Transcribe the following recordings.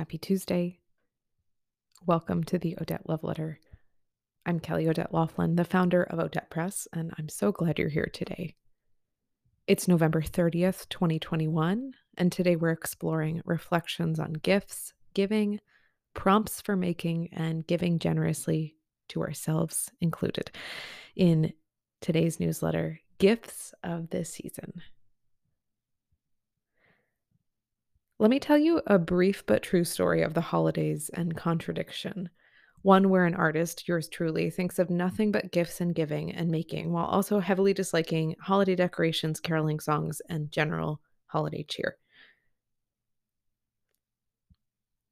Happy Tuesday. Welcome to the Odette Love Letter. I'm Kelly Odette Laughlin, the founder of Odette Press, and I'm so glad you're here today. It's November 30th, 2021, and today we're exploring reflections on gifts, giving, prompts for making, and giving generously to ourselves included in today's newsletter, Gifts of this Season. Let me tell you a brief but true story of the holidays and contradiction. One where an artist, yours truly, thinks of nothing but gifts and giving and making, while also heavily disliking holiday decorations, caroling songs, and general holiday cheer.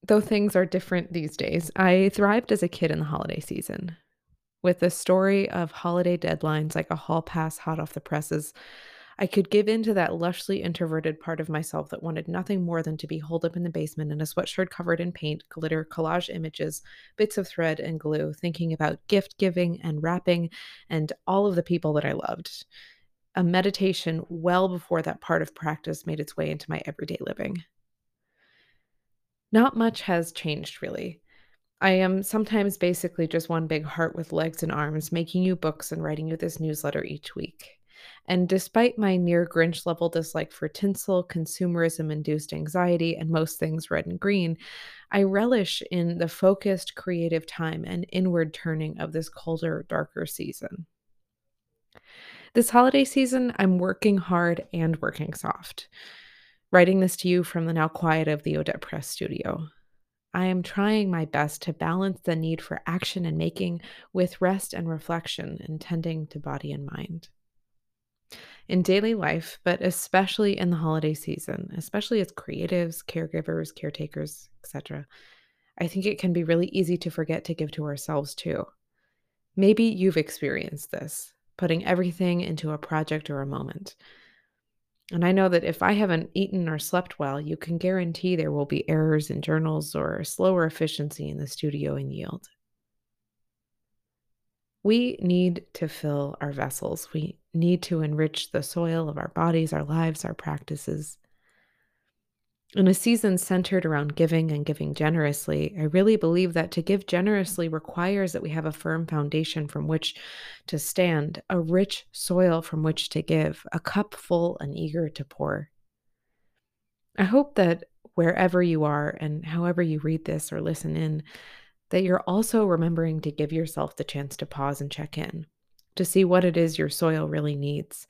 Though things are different these days, I thrived as a kid in the holiday season. With the story of holiday deadlines like a hall pass hot off the presses, I could give in to that lushly introverted part of myself that wanted nothing more than to be holed up in the basement in a sweatshirt covered in paint, glitter, collage images, bits of thread, and glue, thinking about gift giving and wrapping and all of the people that I loved. A meditation well before that part of practice made its way into my everyday living. Not much has changed, really. I am sometimes basically just one big heart with legs and arms, making you books and writing you this newsletter each week. And despite my near Grinch level dislike for tinsel, consumerism induced anxiety, and most things red and green, I relish in the focused creative time and inward turning of this colder, darker season. This holiday season, I'm working hard and working soft. Writing this to you from the now quiet of the Odette Press studio. I am trying my best to balance the need for action and making with rest and reflection and tending to body and mind in daily life, but especially in the holiday season, especially as creatives, caregivers, caretakers, etc. I think it can be really easy to forget to give to ourselves too. Maybe you've experienced this, putting everything into a project or a moment. And I know that if I haven't eaten or slept well, you can guarantee there will be errors in journals or slower efficiency in the studio and yield. We need to fill our vessels. We need to enrich the soil of our bodies, our lives, our practices. In a season centered around giving and giving generously, I really believe that to give generously requires that we have a firm foundation from which to stand, a rich soil from which to give, a cup full and eager to pour. I hope that wherever you are and however you read this or listen in, that you're also remembering to give yourself the chance to pause and check in, to see what it is your soil really needs,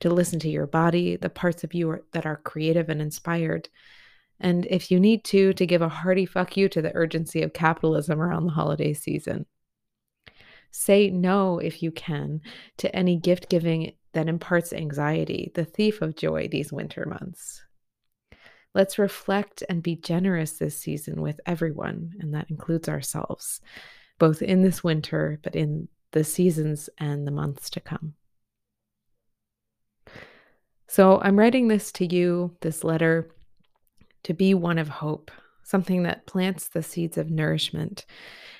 to listen to your body, the parts of you that are creative and inspired. And if you need to, to give a hearty fuck you to the urgency of capitalism around the holiday season. Say no, if you can, to any gift giving that imparts anxiety, the thief of joy these winter months. Let's reflect and be generous this season with everyone, and that includes ourselves, both in this winter, but in the seasons and the months to come. So I'm writing this to you, this letter, to be one of hope, something that plants the seeds of nourishment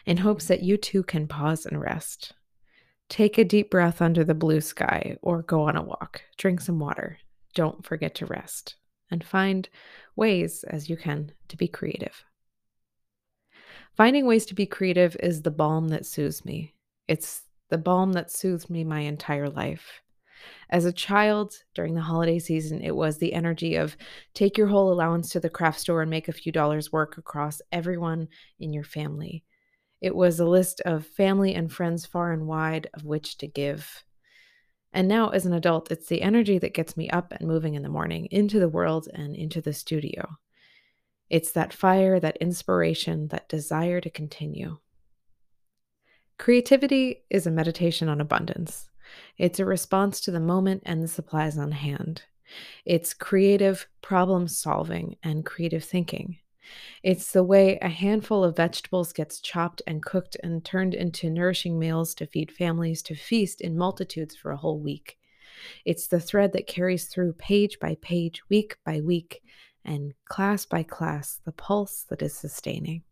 in hopes that you too can pause and rest. Take a deep breath under the blue sky or go on a walk. Drink some water. Don't forget to rest and find ways as you can to be creative. Finding ways to be creative is the balm that soothes me. It's the balm that soothed me my entire life. As a child during the holiday season, it was the energy of take your whole allowance to the craft store and make a few dollars work across everyone in your family. It was a list of family and friends far and wide of which to give. And now, as an adult, it's the energy that gets me up and moving in the morning into the world and into the studio. It's that fire, that inspiration, that desire to continue. Creativity is a meditation on abundance. It's a response to the moment and the supplies on hand. It's creative problem solving and creative thinking. It's the way a handful of vegetables gets chopped and cooked and turned into nourishing meals to feed families to feast in multitudes for a whole week. It's the thread that carries through page by page, week by week, and class by class, the pulse that is sustaining.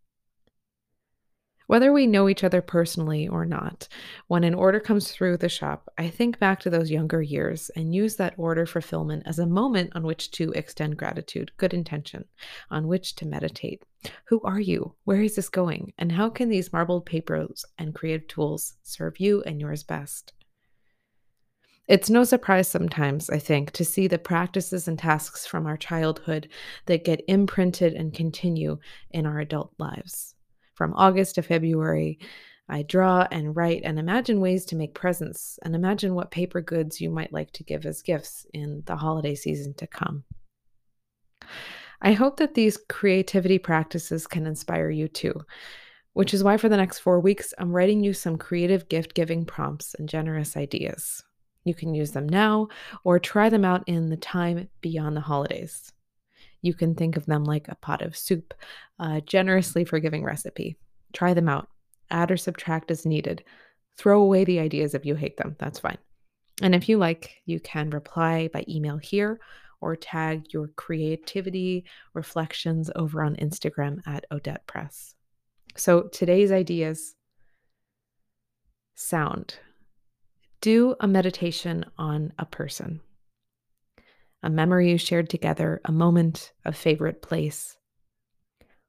Whether we know each other personally or not, when an order comes through the shop, I think back to those younger years and use that order fulfillment as a moment on which to extend gratitude, good intention, on which to meditate. Who are you? Where is this going? And how can these marbled papers and creative tools serve you and yours best? It's no surprise sometimes, I think, to see the practices and tasks from our childhood that get imprinted and continue in our adult lives. From August to February, I draw and write and imagine ways to make presents and imagine what paper goods you might like to give as gifts in the holiday season to come. I hope that these creativity practices can inspire you too, which is why for the next four weeks, I'm writing you some creative gift giving prompts and generous ideas. You can use them now or try them out in the time beyond the holidays. You can think of them like a pot of soup, a generously forgiving recipe. Try them out. Add or subtract as needed. Throw away the ideas if you hate them. That's fine. And if you like, you can reply by email here or tag your creativity reflections over on Instagram at Odette Press. So today's ideas sound. Do a meditation on a person a memory you shared together, a moment, a favorite place.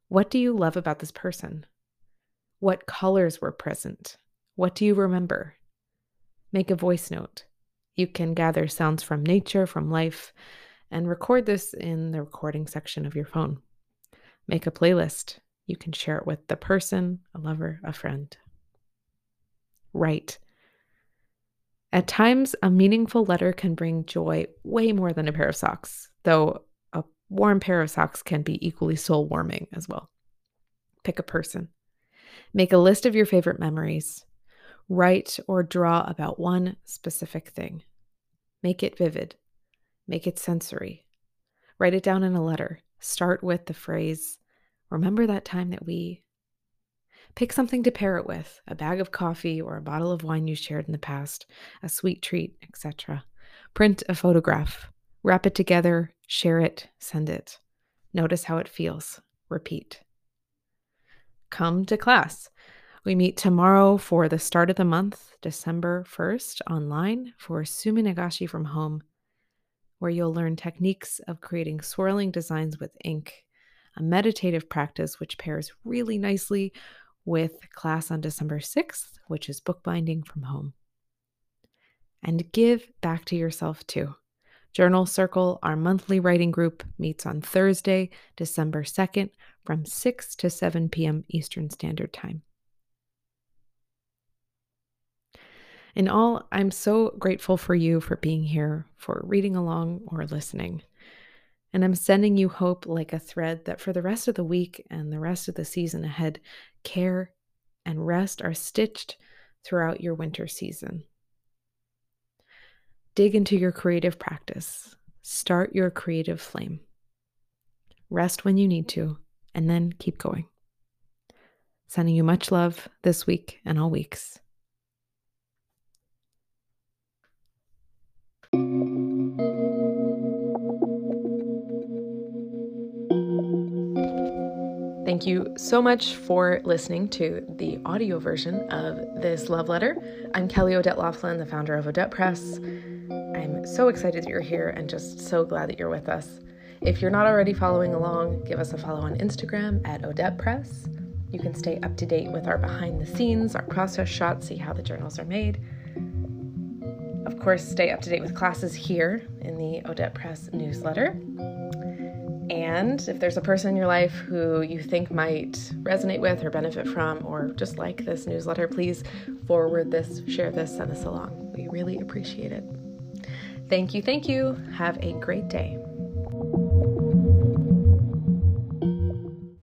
What do you love about this person? What colors were present? What do you remember? Make a voice note. You can gather sounds from nature, from life, and record this in the recording section of your phone. Make a playlist. You can share it with the person, a lover, a friend. Write. At times, a meaningful letter can bring joy way more than a pair of socks, though a warm pair of socks can be equally soul warming as well. Pick a person. Make a list of your favorite memories. Write or draw about one specific thing. Make it vivid. Make it sensory. Write it down in a letter. Start with the phrase, Remember that time that we Pick something to pair it with a bag of coffee or a bottle of wine you shared in the past, a sweet treat, etc. Print a photograph, wrap it together, share it, send it. Notice how it feels. Repeat. Come to class. We meet tomorrow for the start of the month, December 1st, online for Sumi Nagashi from home, where you'll learn techniques of creating swirling designs with ink, a meditative practice which pairs really nicely with class on December 6th, which is bookbinding from home. And give back to yourself too. Journal Circle, our monthly writing group, meets on Thursday, December 2nd from 6 to 7 p.m. Eastern Standard Time. In all, I'm so grateful for you for being here, for reading along or listening. And I'm sending you hope like a thread that for the rest of the week and the rest of the season ahead, care and rest are stitched throughout your winter season. Dig into your creative practice. Start your creative flame. Rest when you need to, and then keep going. Sending you much love this week and all weeks. Thank you so much for listening to the audio version of this love letter. I'm Kelly Odette Laughlin, the founder of Odette Press. I'm so excited that you're here and just so glad that you're with us. If you're not already following along, give us a follow on Instagram at Odette Press. You can stay up to date with our behind the scenes, our process shots, see how the journals are made. Of course, stay up to date with classes here in the Odette Press newsletter. And if there's a person in your life who you think might resonate with or benefit from, or just like this newsletter, please forward this, share this, send this along. We really appreciate it. Thank you. Thank you. Have a great day.